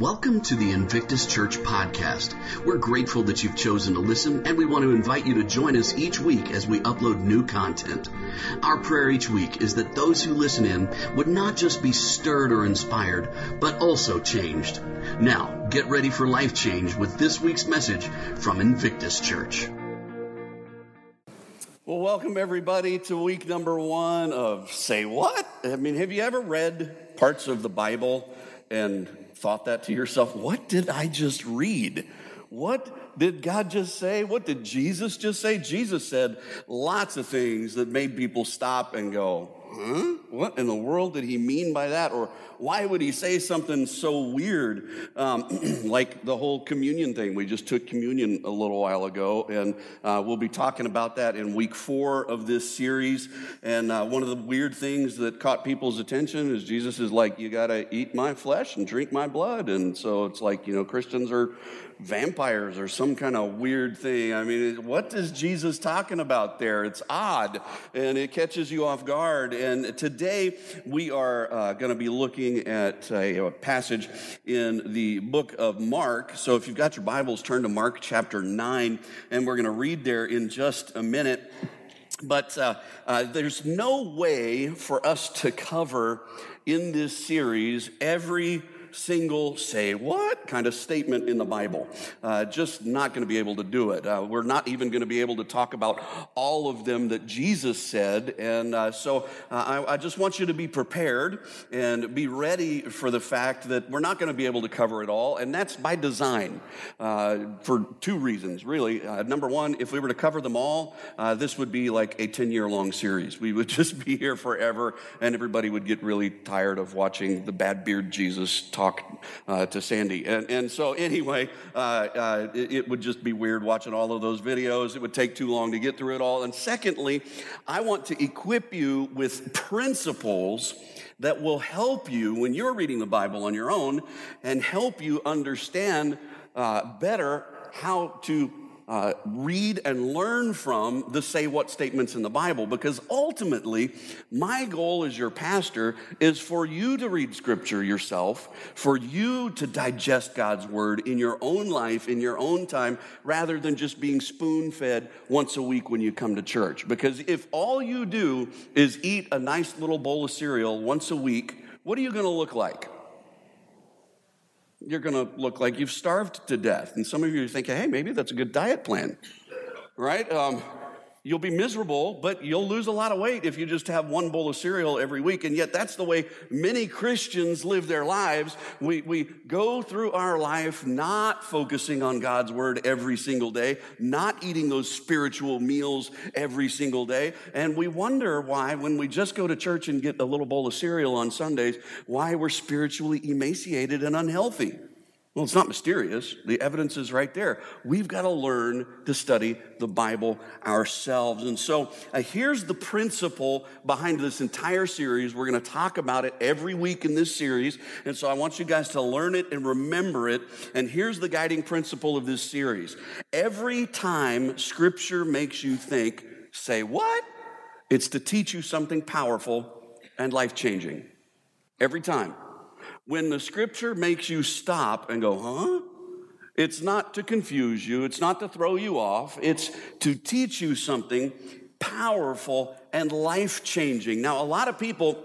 Welcome to the Invictus Church podcast. We're grateful that you've chosen to listen, and we want to invite you to join us each week as we upload new content. Our prayer each week is that those who listen in would not just be stirred or inspired, but also changed. Now, get ready for life change with this week's message from Invictus Church. Well, welcome everybody to week number one of Say What? I mean, have you ever read parts of the Bible and thought that to yourself? What did I just read? What did God just say? What did Jesus just say? Jesus said lots of things that made people stop and go, huh? What in the world did he mean by that? Or why would he say something so weird? Um, like the whole communion thing. We just took communion a little while ago, and uh, we'll be talking about that in week four of this series. And uh, one of the weird things that caught people's attention is Jesus is like, You got to eat my flesh and drink my blood. And so it's like, you know, Christians are vampires or some kind of weird thing. I mean, what is Jesus talking about there? It's odd and it catches you off guard. And today we are uh, going to be looking at a, a, passage in the book of Mark. So if you've got your Bibles, turn to Mark chapter 9, and we're going to read there in just a minute. But uh, uh, there's no way for us to cover in this series every single say what kind of statement in the Bible. Uh, just not going to be able to do it. Uh, we're not even going to be able to talk about all of them that Jesus said. And uh, so uh, I, I, just want you to be prepared and be ready for the fact that we're not going to be able to cover it all. And that's by design uh, for two reasons, really. Uh, number one, if we were to cover them all, this would be like a 10 year long series. We would just be here forever, and everybody would get really tired of watching the bad beard Jesus talk talk uh, to Sandy. And, and so, anyway, uh, uh, it, it, would just be weird watching all of those videos. It would take too long to get through it all. And secondly, I want to equip you with principles that will help you when you're reading the Bible on your own and help you understand uh, better how to uh, read and learn from the say what statements in the Bible because ultimately, my goal as your pastor is for you to read scripture yourself, for you to digest God's word in your own life, in your own time, rather than just being spoon fed once a week when you come to church. Because if all you do is eat a nice little bowl of cereal once a week, what are you going to look like? You're going to look like you've starved to death. And some of you are thinking, hey, maybe that's a good diet plan, right? Um, you'll be miserable, but you'll lose a lot of weight if you just have one bowl of cereal every week. And yet, that's the way many Christians live their lives. We, we go through our life not focusing on God's word every single day, not eating those spiritual meals every single day. And we wonder why, when we just go to church and get a little bowl of cereal on Sundays, why we're spiritually emaciated and unhealthy. Well, it's not mysterious. The evidence is right there. We've got to learn to study the Bible ourselves. And so uh, here's the principle behind this entire series. We're going to talk about it every week in this series. And so I want you guys to learn it and remember it. And here's the guiding principle of this series every time Scripture makes you think, say what? It's to teach you something powerful and life changing. Every time. When the scripture makes you stop and go, huh? It's not to confuse you, it's not to throw you off, it's to teach you something powerful and life changing. Now, a lot of people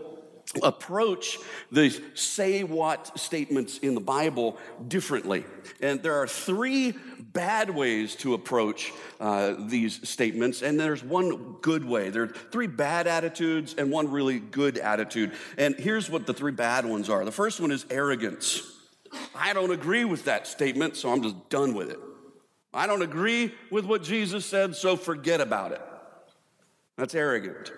approach the say what statements in the Bible differently. And there are three bad ways to approach uh, these statements, and there's one good way. There are three bad attitudes and one really good attitude. And here's what the three bad ones are the first one is arrogance. I don't agree with that statement, so I'm just done with it. I don't agree with what Jesus said, so forget about it. That's arrogant.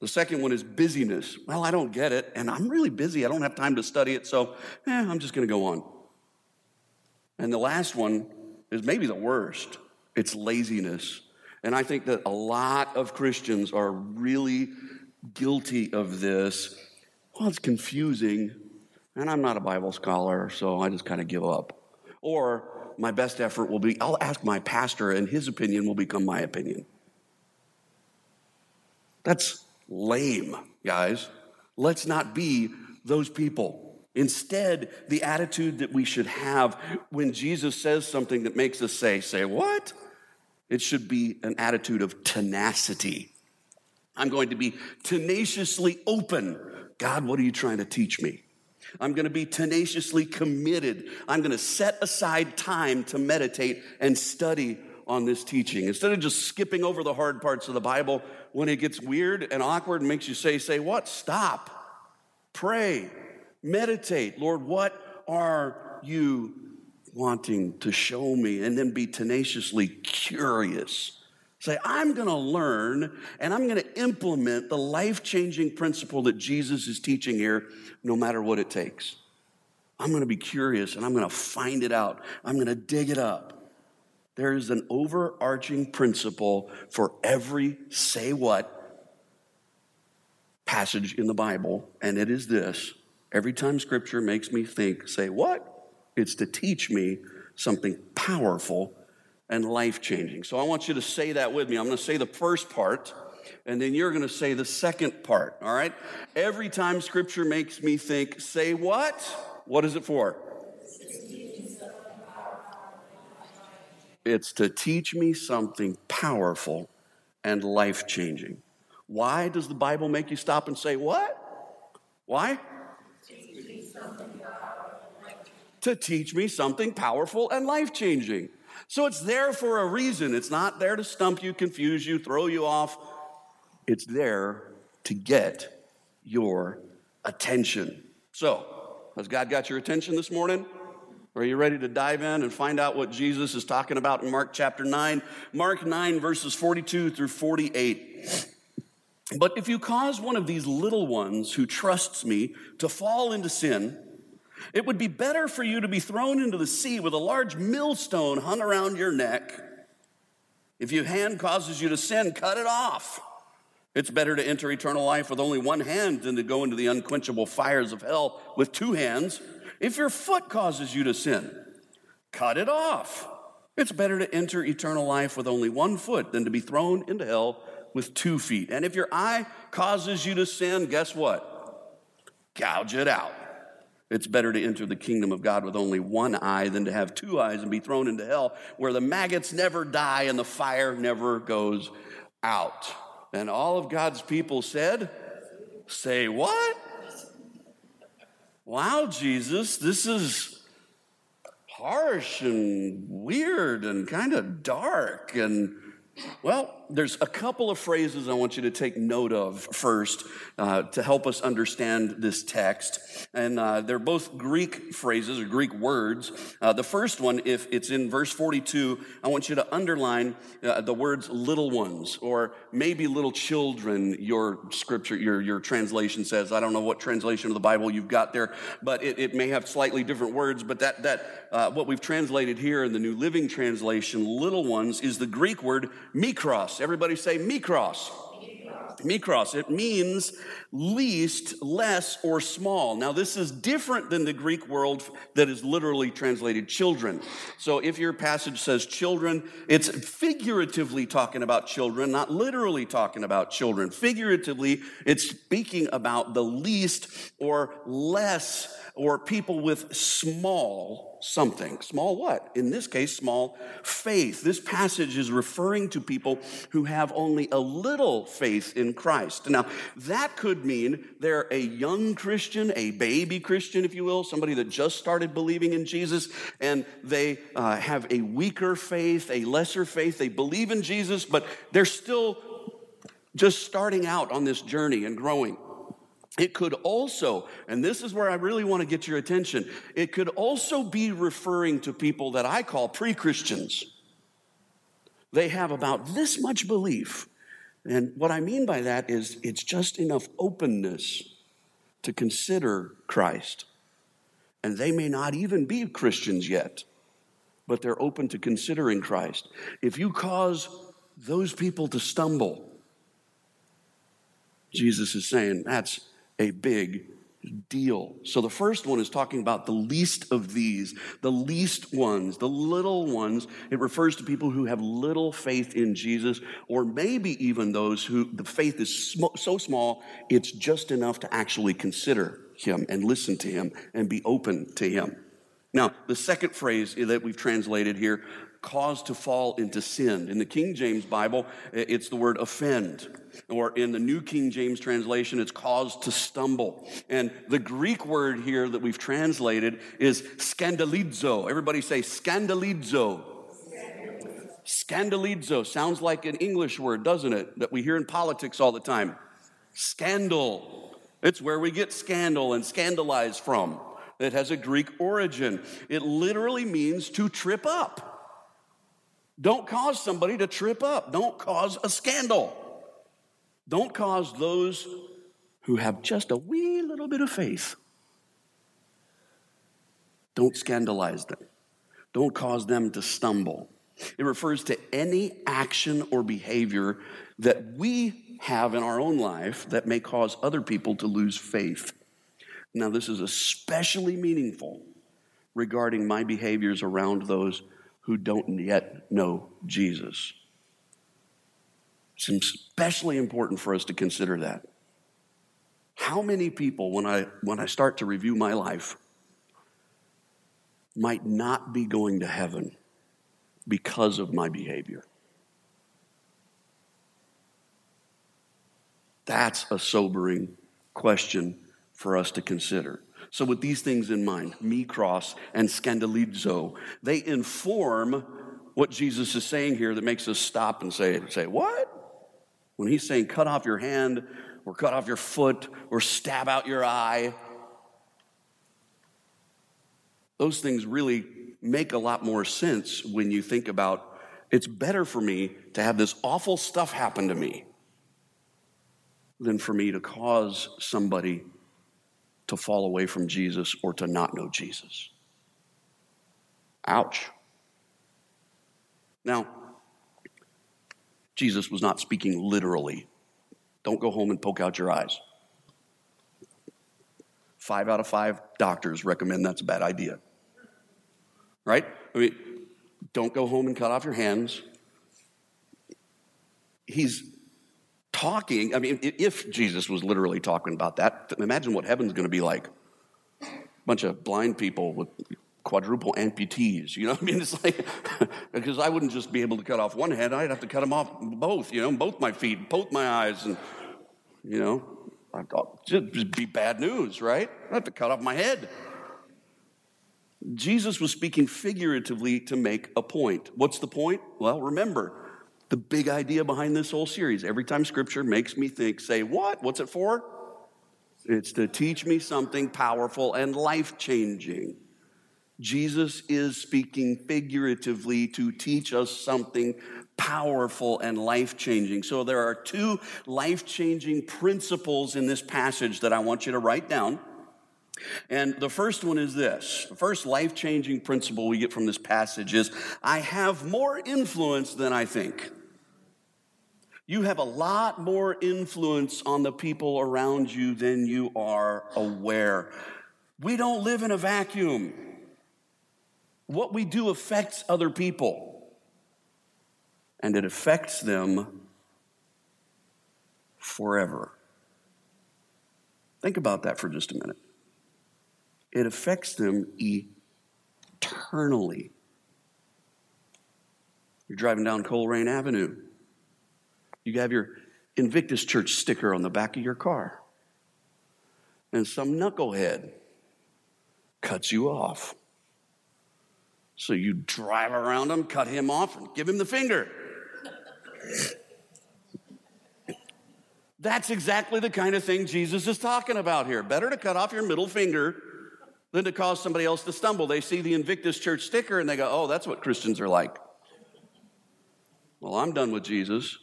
The second one is busyness. Well, I don't get it, and I'm really busy. I don't have time to study it, so eh, I'm just going to go on. And the last one is maybe the worst it's laziness. And I think that a lot of Christians are really guilty of this. Well, it's confusing, and I'm not a Bible scholar, so I just kind of give up. Or my best effort will be I'll ask my pastor, and his opinion will become my opinion. That's lame, guys. Let's not be those people. Instead, the attitude that we should have when Jesus says something that makes us say, say, what? It should be an attitude of tenacity. I'm going to be tenaciously open. God, what are you trying to teach me? I'm going to be tenaciously committed. I'm going to set aside time to meditate and study on this teaching. Instead of just skipping over the hard parts of the Bible, when it gets weird and awkward and makes you say, say what? Stop. Pray. Meditate. Lord, what are you wanting to show me? And then be tenaciously curious. Say, I'm going to learn and I'm going to implement the life changing principle that Jesus is teaching here, no matter what it takes. I'm going to be curious and I'm going to find it out. I'm going to dig it up. There is an overarching principle for every say what passage in the Bible, and it is this Every time scripture makes me think, say, what? It's to teach me something powerful and life changing. So I want you to say that with me. I'm going to say the first part, and then you're going to say the second part, all right? Every time scripture makes me think, say what? What is it for? It's to teach me something powerful and life changing. Why does the Bible make you stop and say, What? Why? To teach me something powerful and life changing. So it's there for a reason. It's not there to stump you, confuse you, throw you off. It's there to get your attention. So, has God got your attention this morning? Are you ready to dive in and find out what Jesus is talking about in Mark chapter 9? Mark 9, verses 42 through 48. But if you cause one of these little ones who trusts me to fall into sin, it would be better for you to be thrown into the sea with a large millstone hung around your neck. If your hand causes you to sin, cut it off. It's better to enter eternal life with only one hand than to go into the unquenchable fires of hell with two hands. If your foot causes you to sin, cut it off. It's better to enter eternal life with only one foot than to be thrown into hell with two feet. And if your eye causes you to sin, guess what? Gouge it out. It's better to enter the kingdom of God with only one eye than to have two eyes and be thrown into hell where the maggots never die and the fire never goes out. And all of God's people said, Say what? Wow, Jesus, this is harsh and weird and kind of dark and well, there's a couple of phrases I want you to take note of first uh, to help us understand this text. And uh, they're both Greek phrases or Greek words. Uh, the first one, if it's in verse 42, I want you to underline uh, the words little ones or maybe little children, your scripture, your, your translation says. I don't know what translation of the Bible you've got there, but it, it may have slightly different words. But that, that uh, what we've translated here in the New Living Translation, little ones, is the Greek word mikros. Everybody say mikros. Mikros. It means least, less, or small. Now, this is different than the Greek word that is literally translated children. So, if your passage says children, it's figuratively talking about children, not literally talking about children. Figuratively, it's speaking about the least or less or people with small something. Small what? In this case, small faith. This passage is referring to people who have only a little faith in Christ. Now, that could mean they're a young Christian, a baby Christian, if you will, somebody that just started believing in Jesus, and they uh, have a weaker faith, a lesser faith. They believe in Jesus, but they're still just starting out on this journey and growing. It could also, and this is where I really want to get your attention, it could also be referring to people that I call pre Christians. They have about this much belief. And what I mean by that is it's just enough openness to consider Christ. And they may not even be Christians yet, but they're open to considering Christ. If you cause those people to stumble, Jesus is saying that's a big deal. So the first one is talking about the least of these, the least ones, the little ones. It refers to people who have little faith in Jesus, or maybe even those who the faith is sm- so small it's just enough to actually consider him and listen to him and be open to him. Now, the second phrase that we've translated here, cause to fall into sin. In the King James Bible, it's the word offend. Or in the New King James translation, it's cause to stumble. And the Greek word here that we've translated is scandalizo. Everybody say scandalizo. Scandalizo sounds like an English word, doesn't it? That we hear in politics all the time. Scandal. It's where we get scandal and scandalize from. It has a Greek origin. It literally means to trip up. Don't cause somebody to trip up. Don't cause a scandal. Don't cause those who have just a wee little bit of faith. Don't scandalize them. Don't cause them to stumble. It refers to any action or behavior that we have in our own life that may cause other people to lose faith. Now, this is especially meaningful regarding my behaviors around those who don't yet know Jesus. It's especially important for us to consider that. How many people, when I, when I start to review my life, might not be going to heaven because of my behavior? That's a sobering question for us to consider. So, with these things in mind, mikros and scandalizo, they inform what Jesus is saying here that makes us stop and say, say, What? When he's saying, cut off your hand, or cut off your foot, or stab out your eye, those things really make a lot more sense when you think about it's better for me to have this awful stuff happen to me than for me to cause somebody to fall away from Jesus or to not know Jesus. Ouch. Now, Jesus was not speaking literally. Don't go home and poke out your eyes. Five out of five doctors recommend that's a bad idea. Right? I mean, don't go home and cut off your hands. He's talking, I mean, if Jesus was literally talking about that, imagine what heaven's going to be like. A bunch of blind people with quadruple amputees. You know what I mean? It's like, because I wouldn't just be able to cut off one hand, I'd have to cut them off both, you know, both my feet, both my eyes, and, you know, it'd be bad news, right? I'd have to cut off my head. Jesus was speaking figuratively to make a point. What's the point? Well, remember, the big idea behind this whole series. Every time scripture makes me think, say, what? What's it for? It's to teach me something powerful and life changing. Jesus is speaking figuratively to teach us something powerful and life changing. So there are two life changing principles in this passage that I want you to write down. And the first one is this the first life changing principle we get from this passage is I have more influence than I think. You have a lot more influence on the people around you than you are aware. We don't live in a vacuum. What we do affects other people, and it affects them forever. Think about that for just a minute. It affects them eternally. You're driving down Colerain Avenue. You have your Invictus Church sticker on the back of your car. And some knucklehead cuts you off. So you drive around him, cut him off, and give him the finger. That's exactly the kind of thing Jesus is talking about here. Better to cut off your middle finger than to cause somebody else to stumble. They see the Invictus Church sticker and they go, oh, that's what Christians are like. Well, I'm done with Jesus.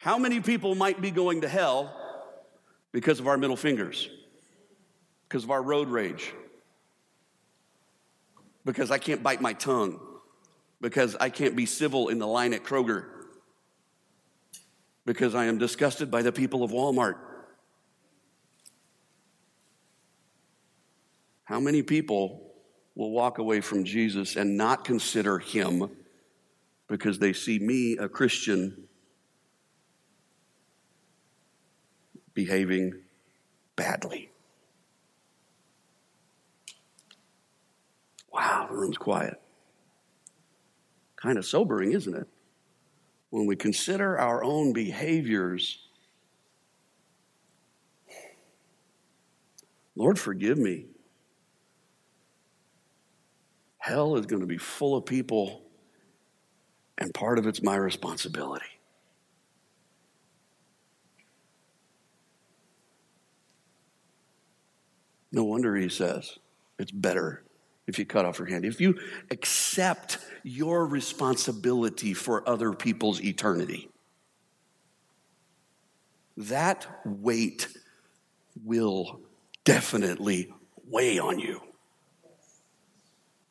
How many people might be going to hell because of our middle fingers? Because of our road rage? Because I can't bite my tongue? Because I can't be civil in the line at Kroger? Because I am disgusted by the people of Walmart? How many people will walk away from Jesus and not consider him because they see me, a Christian, behaving badly? Wow, the room's quiet. Kind of sobering, isn't it? When we consider our own behaviors, Lord, forgive me. Hell is going to be full of people, and part of it's my responsibility. No wonder he says it's better if you cut off your hand. If you accept your responsibility for other people's eternity, that weight will definitely weigh on you.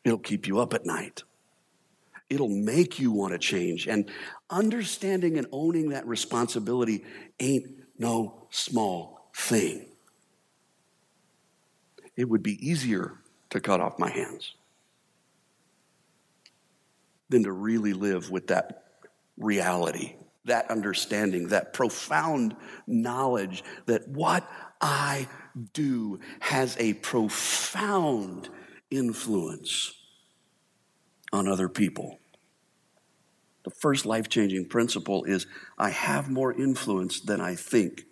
It'll keep you up at night. It'll make you want to change. And understanding and owning that responsibility ain't no small thing. It would be easier to cut off my hands than to really live with that reality, that understanding, that profound knowledge that what I do has a profound influence on other people. The first life changing principle is I have more influence than I think.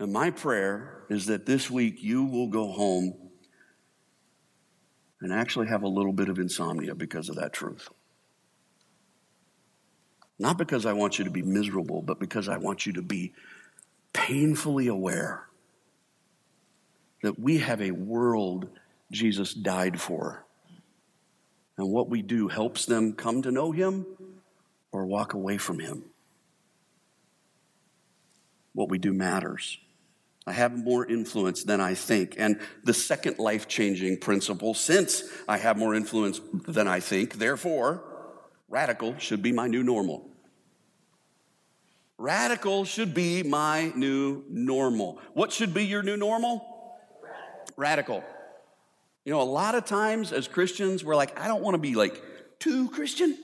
And my prayer is that this week you will go home and actually have a little bit of insomnia because of that truth. Not because I want you to be miserable, but because I want you to be painfully aware that we have a world Jesus died for. And what we do helps them come to know him or walk away from him. What we do matters. I have more influence than I think. And the second life changing principle, since I have more influence than I think, therefore, radical should be my new normal. Radical should be my new normal. What should be your new normal? radical. You know, a lot of times as Christians, we're like, I don't want to be like too Christian.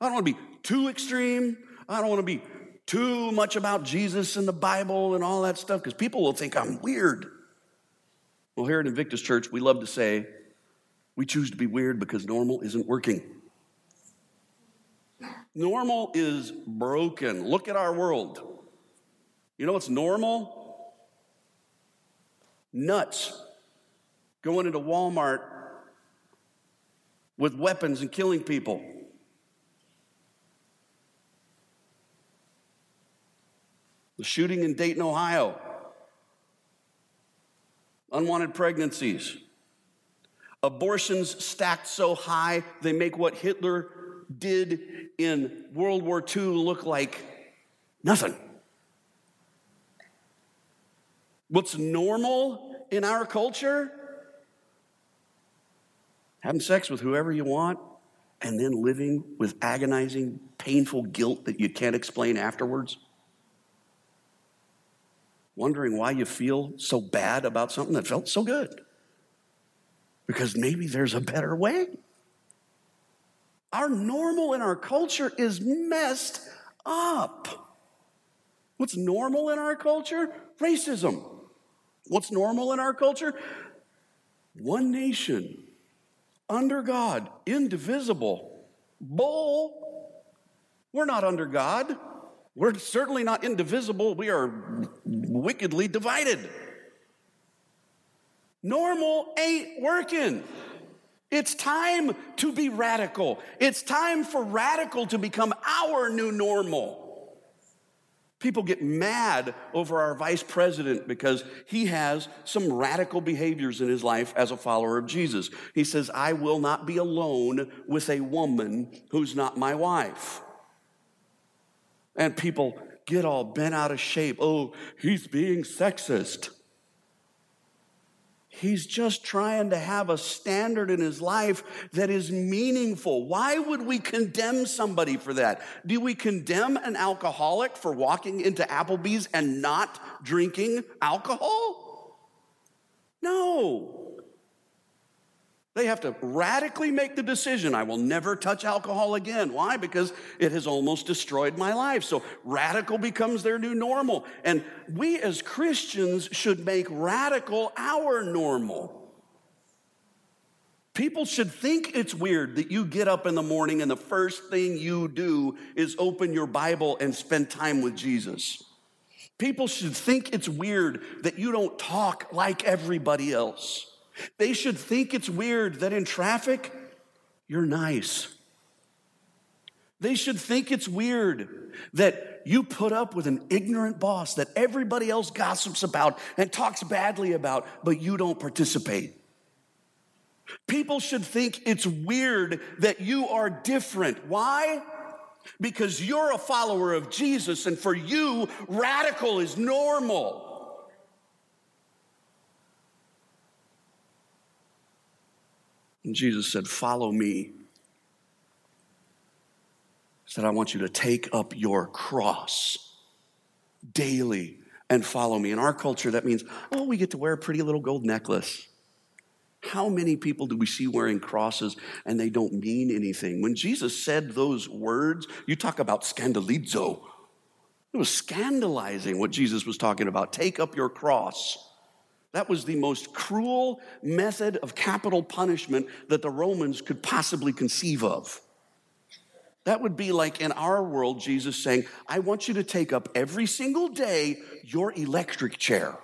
I don't want to be too extreme. I don't want to be too much about Jesus and the Bible and all that stuff because people will think I'm weird. Well, here at Invictus Church, we love to say we choose to be weird because normal isn't working. Normal is broken. Look at our world. You know what's normal? nuts going into Walmart with weapons and killing people. The shooting in Dayton, Ohio. Unwanted pregnancies. Abortions stacked so high they make what Hitler did in World War II look like nothing. What's normal in our culture? Having sex with whoever you want and then living with agonizing, painful guilt that you can't explain afterwards. Wondering why you feel so bad about something that felt so good. Because maybe there's a better way. Our normal in our culture is messed up. What's normal in our culture? Racism. What's normal in our culture? One nation, under God, indivisible. Bull. We're not under God. We're certainly not indivisible. We are wickedly divided. Normal ain't working. It's time to be radical. It's time for radical to become our new normal. People get mad over our vice president because he has some radical behaviors in his life as a follower of Jesus. He says, I will not be alone with a woman who's not my wife. And people get all bent out of shape. Oh, he's being sexist. He's just trying to have a standard in his life that is meaningful. Why would we condemn somebody for that? Do we condemn an alcoholic for walking into Applebee's and not drinking alcohol? No. They have to radically make the decision I will never touch alcohol again. Why? Because it has almost destroyed my life. So radical becomes their new normal. And we as Christians should make radical our normal. People should think it's weird that you get up in the morning and the first thing you do is open your Bible and spend time with Jesus. People should think it's weird that you don't talk like everybody else. They should think it's weird that in traffic, you're nice. They should think it's weird that you put up with an ignorant boss that everybody else gossips about and talks badly about, but you don't participate. People should think it's weird that you are different. Why? Because you're a follower of Jesus, and for you, radical is normal. And Jesus said, Follow me. He said, I want you to take up your cross daily and follow me. In our culture, that means, oh, we get to wear a pretty little gold necklace. How many people do we see wearing crosses and they don't mean anything? When Jesus said those words, you talk about scandalizo. It was scandalizing what Jesus was talking about. Take up your cross. That was the most cruel method of capital punishment that the Romans could possibly conceive of. That would be like in our world, Jesus saying, I want you to take up every single day your electric chair.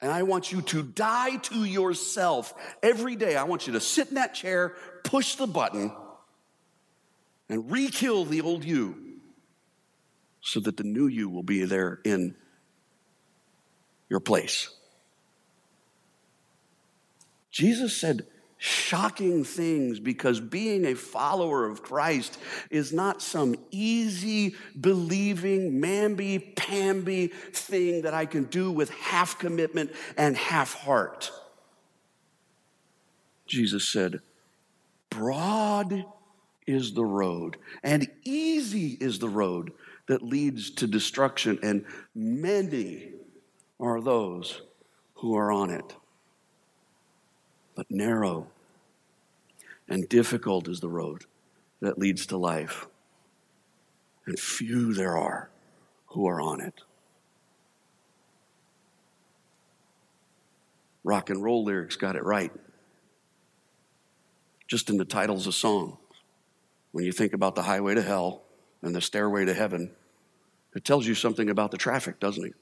And I want you to die to yourself every day. I want you to sit in that chair, push the button, and re kill the old you so that the new you will be there in your place. Jesus said shocking things because being a follower of Christ is not some easy, believing, mamby pamby thing that I can do with half commitment and half heart. Jesus said, Broad is the road, and easy is the road that leads to destruction, and many are those who are on it. But narrow and difficult is the road that leads to life, and few there are who are on it. Rock and roll lyrics got it right. Just in the titles of songs. When you think about the highway to hell and the stairway to heaven, it tells you something about the traffic, doesn't it?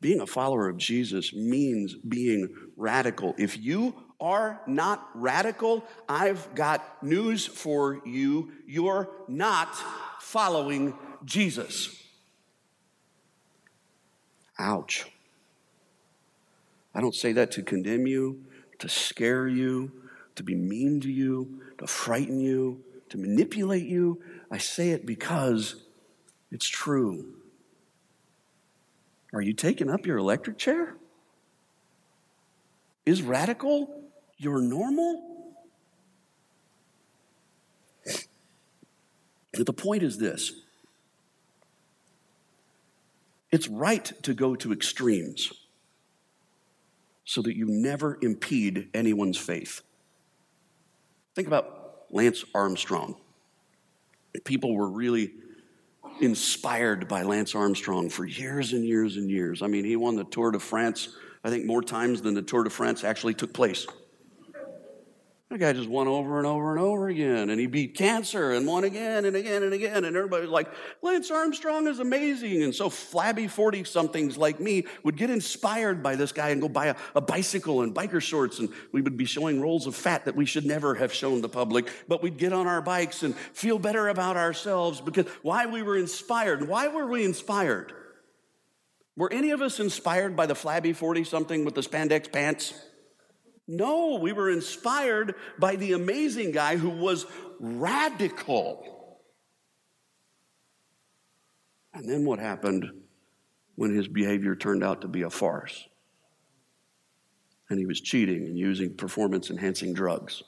Being a follower of Jesus means being radical. If you are not radical, I've got news for you. You're not following Jesus. Ouch. I don't say that to condemn you, to scare you, to be mean to you, to frighten you, to manipulate you. I say it because it's true. Are you taking up your electric chair? Is radical your normal? But The point is this it's right to go to extremes so that you never impede anyone's faith. Think about Lance Armstrong. People were really inspired by Lance Armstrong for years and years and years. I mean, he won the Tour de France, I think, more times than the Tour de France actually took place. That guy just won over and over and over again, and he beat cancer and won again and again and again. And everybody was like, Lance Armstrong is amazing. And so flabby 40 somethings like me would get inspired by this guy and go buy a, a, bicycle and biker shorts. And we would be showing rolls of fat that we should never have shown the public, but we'd get on our bikes and feel better about ourselves because why we were inspired. Why were we inspired? Were any of us inspired by the flabby 40 something with the spandex pants? No, we were inspired by the amazing guy who was radical. And then what happened when his behavior turned out to be a farce? And he was cheating and using performance enhancing drugs.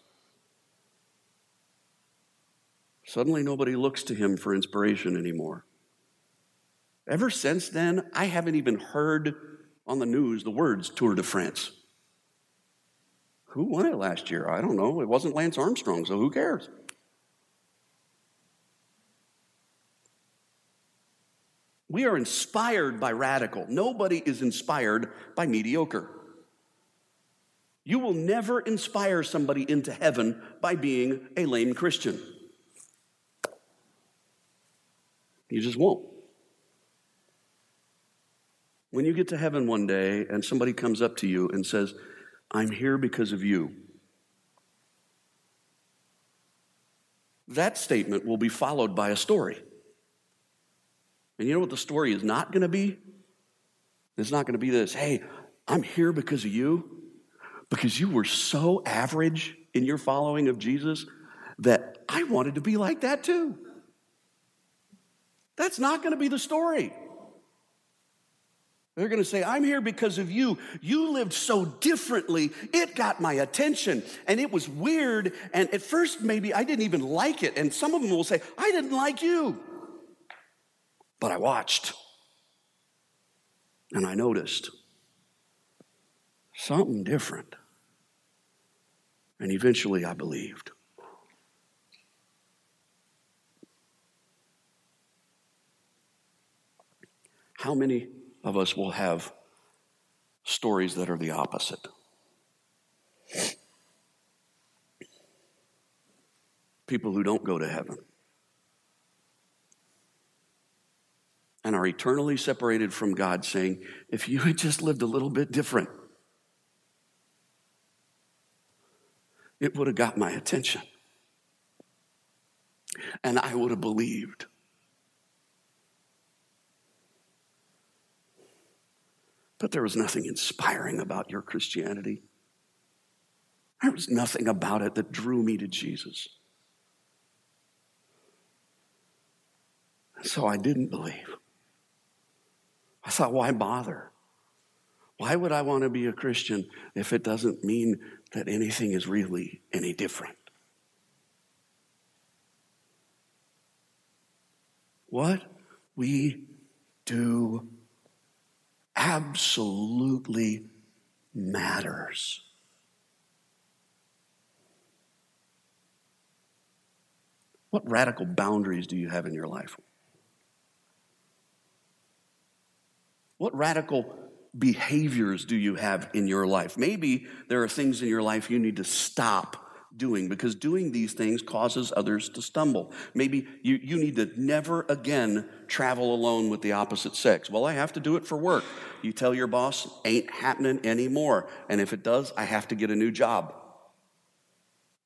Suddenly, nobody looks to him for inspiration anymore. Ever since then, I haven't even heard on the news the words Tour de France. Who won it last year? I don't know. It wasn't Lance Armstrong, so who cares? We are inspired by radical. Nobody is inspired by mediocre. You will never inspire somebody into heaven by being a lame Christian. You just won't. When you get to heaven one day and somebody comes up to you and says, I'm here because of you, that statement will be followed by a story. And you know what the story is not going to be? It's not going to be this hey, I'm here because of you, because you were so average in your following of Jesus that I wanted to be like that too. That's not going to be the story. They're going to say, I'm here because of you. You lived so differently. It got my attention. And it was weird. And at first, maybe I didn't even like it. And some of them will say, I didn't like you. But I watched. And I noticed something different. And eventually I believed. How many of us will have stories that are the opposite? People who don't go to heaven and are eternally separated from God, saying, If you had just lived a little bit different, it would have got my attention. And I would have believed. But there was nothing inspiring about your Christianity. There was nothing about it that drew me to Jesus. And So I didn't believe. I thought, why bother? Why would I want to be a Christian if it doesn't mean that anything is really any different? What we do absolutely matters. What radical boundaries do you have in your life? What radical behaviors do you have in your life? Maybe there are things in your life you need to stop doing because doing these things causes others to stumble. Maybe you, you need to never again travel alone with the opposite sex. Well, I have to do it for work. You tell your boss, ain't happening anymore. And if it does, I have to get a new job.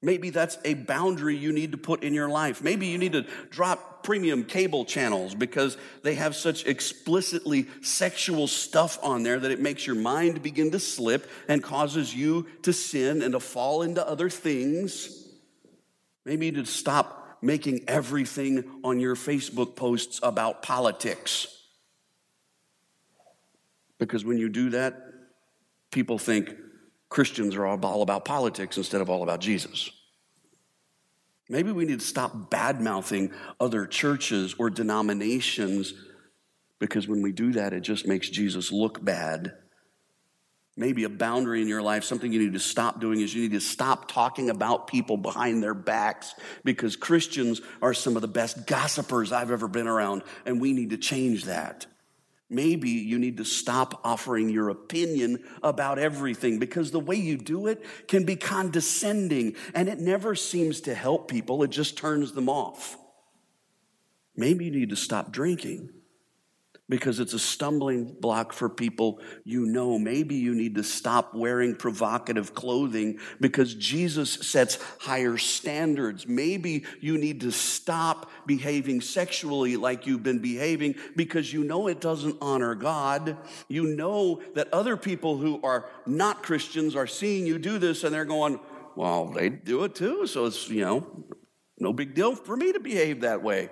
Maybe that's a boundary you need to put in your life. Maybe you need to drop premium cable channels because they have such explicitly sexual stuff on there that it makes your mind begin to slip and causes you to sin and to fall into other things. Maybe you need to stop making everything on your Facebook posts about politics. Because when you do that, people think Christians are all about politics instead of all about Jesus. Maybe we need to stop bad mouthing other churches or denominations because when we do that, it just makes Jesus look bad. Maybe a boundary in your life, something you need to stop doing is you need to stop talking about people behind their backs because Christians are some of the best gossipers I've ever been around, and we need to change that. Maybe you need to stop offering your opinion about everything because the way you do it can be condescending and it never seems to help people, it just turns them off. Maybe you need to stop drinking because it's a stumbling block for people you know. Maybe you need to stop wearing provocative clothing because Jesus sets higher standards. Maybe you need to stop behaving sexually like you've been behaving because you know it doesn't honor God. You know that other people who are not Christians are seeing you do this and they're going, well, they do it too, so it's, you know, no big deal for me to behave that way.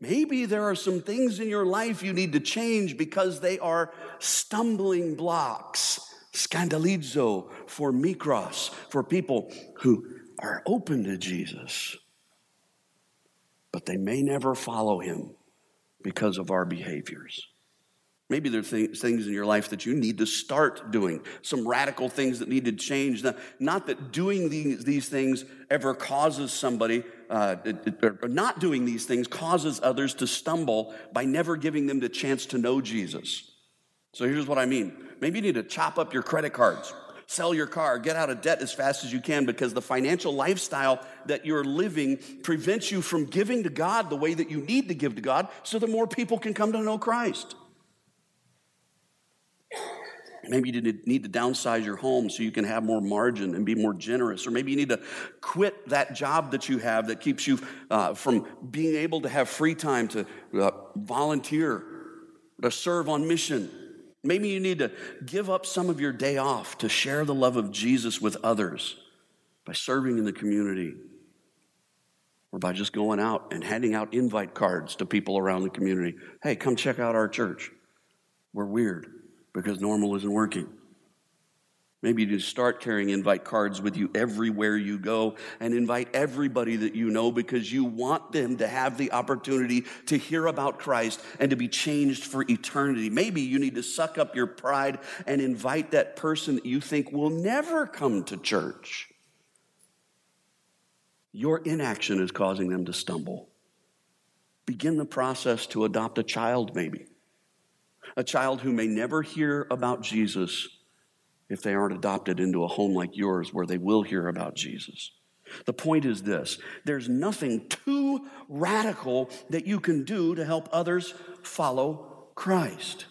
Maybe there are some things in your life you need to change because they are stumbling blocks, scandalizo for mikros, for people who are open to Jesus, but they may never follow him because of our behaviors. Maybe there are th- things in your life that you need to start doing, some radical things that need to change. Not that doing these, these things ever causes somebody, uh, or not doing these things causes others to stumble by never giving them the chance to know Jesus. So here's what I mean. Maybe you need to chop up your credit cards, sell your car, get out of debt as fast as you can because the financial lifestyle that you're living prevents you from giving to God the way that you need to give to God so that more people can come to know Christ. Maybe you need to downsize your home so you can have more margin and be more generous. Or maybe you need to quit that job that you have that keeps you uh, from being able to have free time to uh, volunteer, to serve on mission. Maybe you need to give up some of your day off to share the love of Jesus with others by serving in the community or by just going out and handing out invite cards to people around the community. Hey, come check out our church. We're weird because normal isn't working. Maybe you just start carrying invite cards with you everywhere you go and invite everybody that you know because you want them to have the opportunity to hear about Christ and to be changed for eternity. Maybe you need to suck up your pride and invite that person that you think will never come to church. Your inaction is causing them to stumble. Begin the process to adopt a child, maybe a child who may never hear about Jesus if they aren't adopted into a home like yours where they will hear about Jesus. The point is this there's nothing too radical that you can do to help others follow Christ.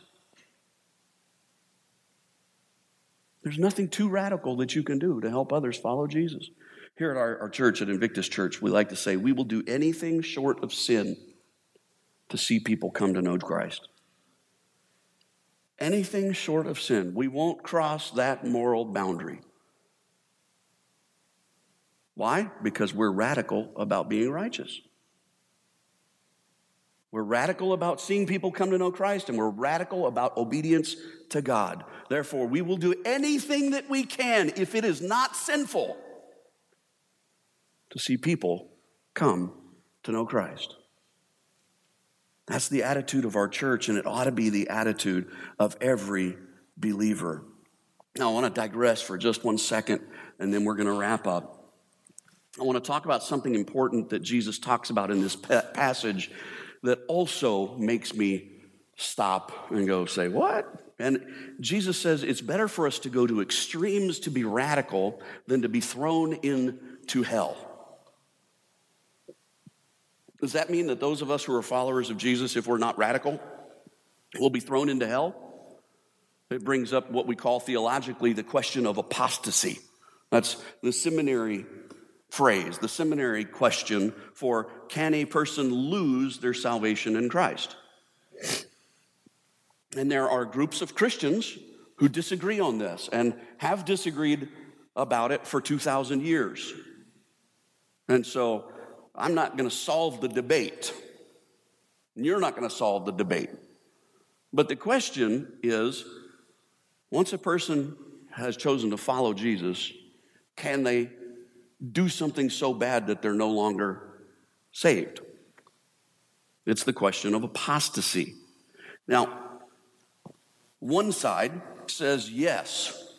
There's nothing too radical that you can do to help others follow Jesus. Here at our, our church, at Invictus Church, we like to say we will do anything short of sin to see people come to know Christ anything short of sin. We won't cross that moral boundary. Why? Because we're radical about being righteous. We're radical about seeing people come to know Christ, and we're radical about obedience to God. Therefore, we will do anything that we can, if it is not sinful, to see people come to know Christ. That's the attitude of our church, and it ought to be the attitude of every believer. Now, I want to digress for just one second, and then we're going to wrap up. I want to talk about something important that Jesus talks about in this passage that also makes me stop and go, say, What? And Jesus says it's better for us to go to extremes to be radical than to be thrown into hell. Does that mean that those of us who are followers of Jesus, if we're not radical, will be thrown into hell? It brings up what we call theologically the question of apostasy. That's the seminary phrase, the seminary question for can a person lose their salvation in Christ? And there are groups of Christians who disagree on this and have disagreed about it for 2,000 years. And so I'm not going to solve the debate. You're not going to solve the debate. But the question is once a person has chosen to follow Jesus, can they do something so bad that they're no longer saved? It's the question of apostasy. Now, one side says yes,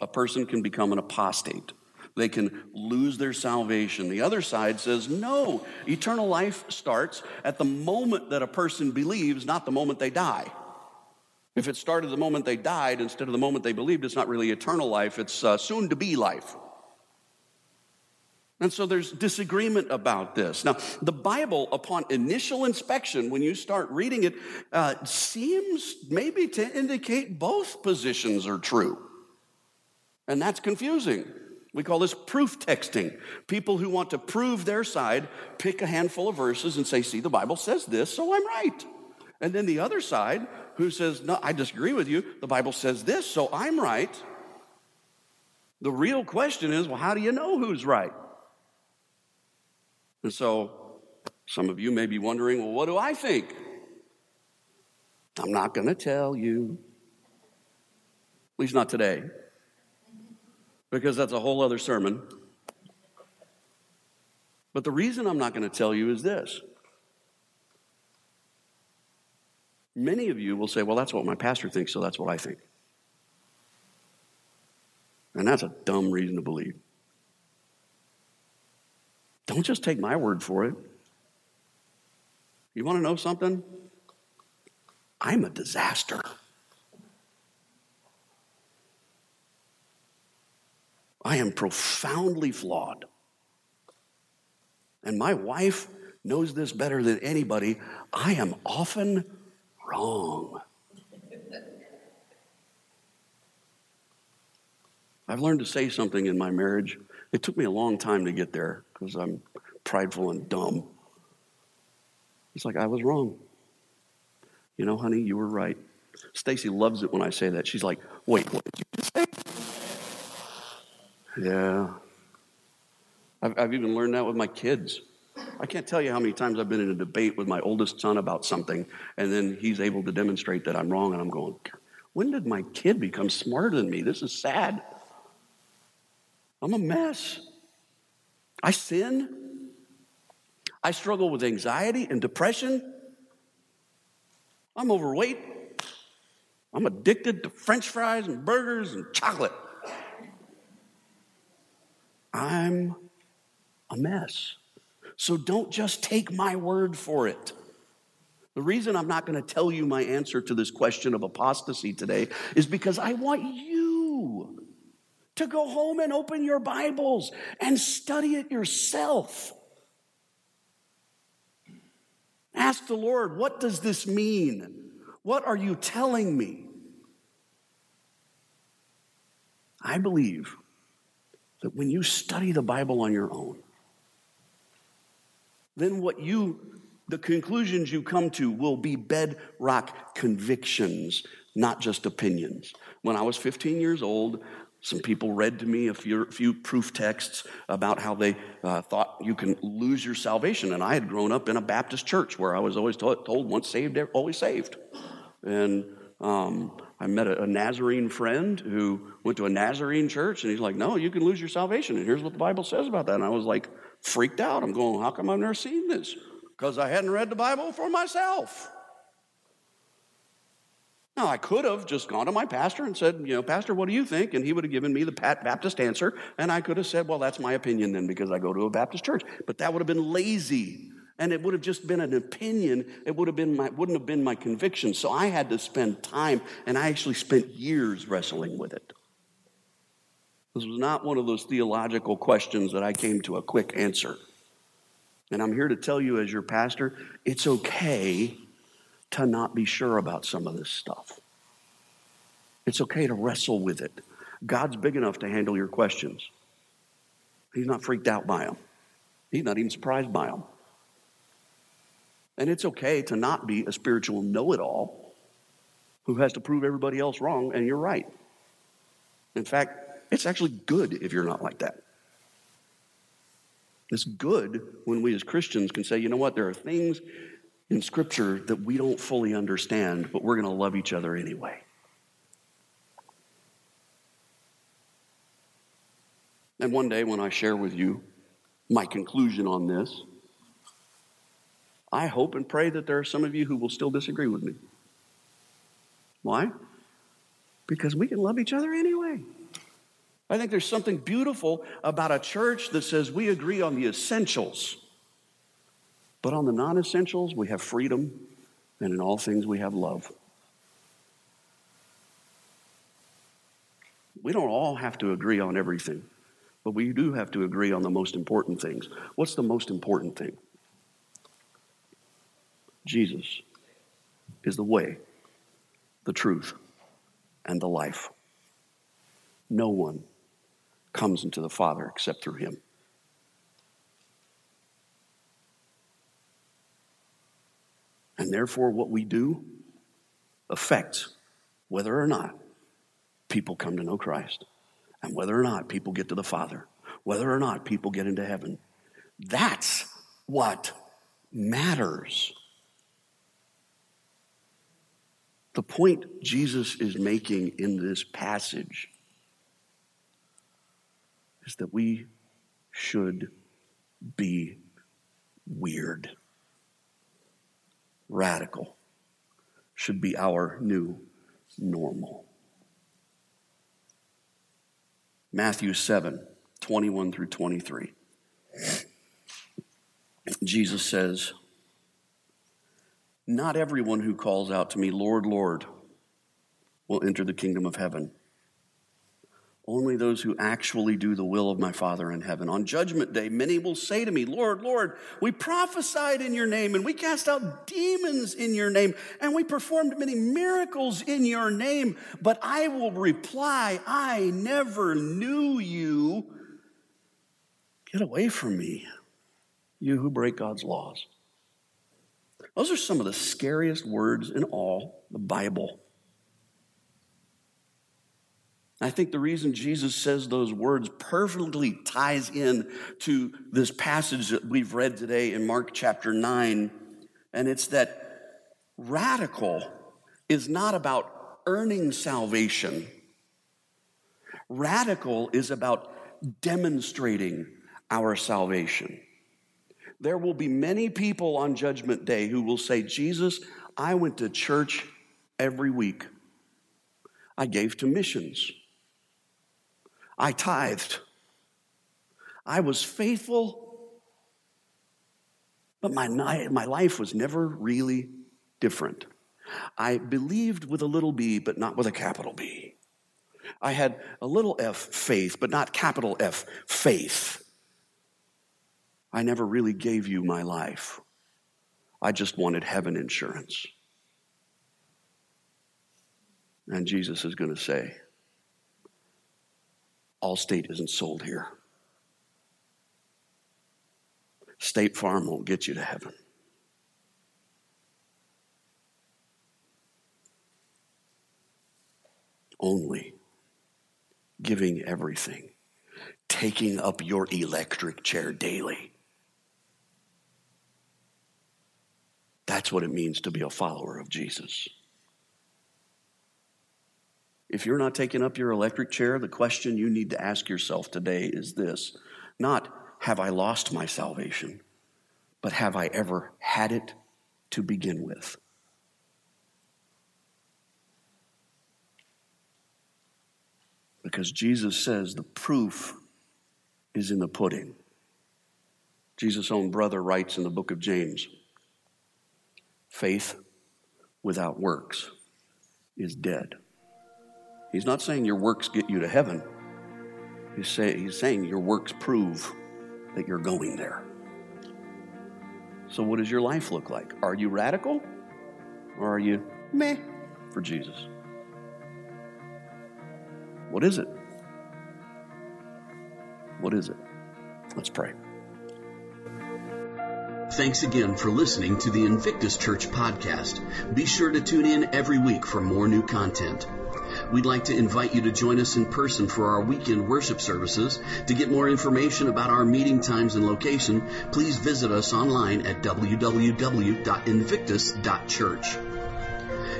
a person can become an apostate. They can lose their salvation. The other side says, no, eternal life starts at the moment that a person believes, not the moment they die. If it started the moment they died instead of the moment they believed, it's not really eternal life, it's uh, soon to be life. And so there's disagreement about this. Now, the Bible, upon initial inspection, when you start reading it, uh, seems maybe to indicate both positions are true. And that's confusing. We call this proof texting. People who want to prove their side pick a handful of verses and say, See, the Bible says this, so I'm right. And then the other side, who says, No, I disagree with you, the Bible says this, so I'm right. The real question is, Well, how do you know who's right? And so some of you may be wondering, Well, what do I think? I'm not going to tell you. At least not today because that's a whole other sermon. But the reason I'm not going to tell you is this. Many of you will say, well, that's what my pastor thinks, so that's what I think. And that's a dumb reason to believe. Don't just take my word for it. You want to know something? I'm a disaster. I am profoundly flawed. And my wife knows this better than anybody. I am often wrong. I've learned to say something in my marriage. It took me a long time to get there because I'm prideful and dumb. It's like I was wrong. You know, honey, you were right. Stacy loves it when I say that. She's like, "Wait, what did you just say?" Yeah. I've, I've even learned that with my kids. I can't tell you how many times I've been in a debate with my oldest son about something, and then he's able to demonstrate that I'm wrong, and I'm going, when did my kid become smarter than me? This is sad. I'm a mess. I sin. I struggle with anxiety and depression. I'm overweight. I'm addicted to french fries and burgers and chocolate. I'm a mess. So don't just take my word for it. The reason I'm not going to tell you my answer to this question of apostasy today is because I want you to go home and open your Bibles and study it yourself. Ask the Lord, what does this mean? What are you telling me? I believe that when you study the Bible on your own, then what you, the conclusions you come to will be bedrock convictions, not just opinions. When I was 15 years old, some people read to me a few, few proof texts about how they uh, thought you can lose your salvation. And I had grown up in a Baptist church where I was always told, told once saved, always saved. And um, I met a, a, Nazarene friend who went to a Nazarene church, and he's like, No, you can lose your salvation. And here's what the Bible says about that. And I was like, freaked out. I'm going, How come I've never seen this? Because I hadn't read the Bible for myself. Now, I could have just gone to my pastor and said, You know, Pastor, what do you think? And he would have given me the Pat Baptist answer. And I could have said, Well, that's my opinion then because I go to a Baptist church. But that would have been lazy and it would have just been an opinion. It would have been my, wouldn't have been my conviction. So i had to spend time and i actually spent years wrestling with it. This was not one of those theological questions that i came to a quick answer. And i'm here to tell you as your pastor it's okay to not be sure about some of this stuff. It's okay to wrestle with it. God's big enough to handle your questions. He's not freaked out by them he's not even surprised by them and it's okay to not be a spiritual know it all who has to prove everybody else wrong and you're right. In fact, it's actually good if you're not like that. It's good when we as Christians can say, you know what, there are things in Scripture that we don't fully understand, but we're going to love each other anyway. And one day when I share with you my conclusion on this, I hope and pray that there are some of you who will still disagree with me. Why? Because we can love each other anyway. I think there's something beautiful about a church that says we agree on the essentials, but on the non essentials, we have freedom, and in all things, we have love. We don't all have to agree on everything, but we do have to agree on the most important things. What's the most important thing? Jesus is the way, the truth, and the life. No one comes into the Father except through him. And therefore, what we do affects whether or not people come to know Christ, and whether or not people get to the Father, whether or not people get into heaven. That's what matters. The point Jesus is making in this passage is that we should be weird. Radical should be our new normal. Matthew 7 21 through 23. Jesus says, Not everyone who calls out to me, Lord, Lord, will enter the kingdom of heaven only those who actually do the will of my Father in heaven. On judgment day, many will say to me, Lord, Lord, we prophesied in your name, and we cast out demons in your name, and we performed many miracles in your name. But I will reply, I never knew you. Get away from me, you who break God's laws. Those are some of the scariest words in all the Bible. I think the reason Jesus says those words perfectly ties in to this passage that we've read today in Mark chapter 9. And it's that radical is not about earning salvation, radical is about demonstrating our salvation. There will be many people on Judgment Day who will say, Jesus, I went to church every week. I gave to missions. I tithed. I was faithful, but my, my life was never really different. I believed with a little b, but not with a capital B. I had a little f faith, but not capital F faith. I never really gave you my life. I just wanted heaven insurance. And Jesus is going to say, Allstate isn't sold here. State Farm won't get you to heaven. Only giving everything, taking up your electric chair daily. That's what it means to be a follower of Jesus. If you're not taking up your electric chair, the question you need to ask yourself today is this not, have I lost my salvation, but have I ever had it to begin with? Because Jesus says the proof is in the pudding. Jesus' own brother writes in the book of James faith without works is dead. He's not saying your works get you to heaven. He's, say, he's saying your works prove that you're going there. So, what does your life look like? Are you radical or are you meh for Jesus? What is it? What is it? Let's pray. Thanks again for listening to the Invictus Church podcast. Be sure to tune in every week for more new content. We'd like to invite you to join us in person for our weekend worship services. To get more information about our meeting times and location, please visit us online at www.invictus.church.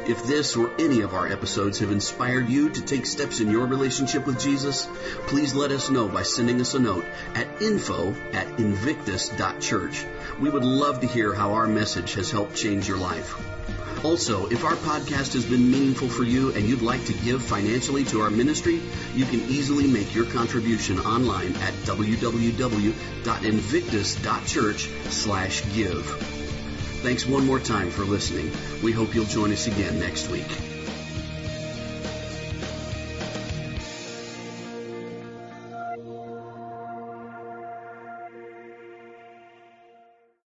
If this or any of our episodes have inspired you to take steps in your relationship with Jesus, please let us know by sending us a note at info at invictus.church. We would love to hear how our message has helped change your life. Also, if our podcast has been meaningful for you and you'd like to give financially to our ministry, you can easily make your contribution online at www.invictus.church/give. Thanks one more time for listening. We hope you'll join us again next week.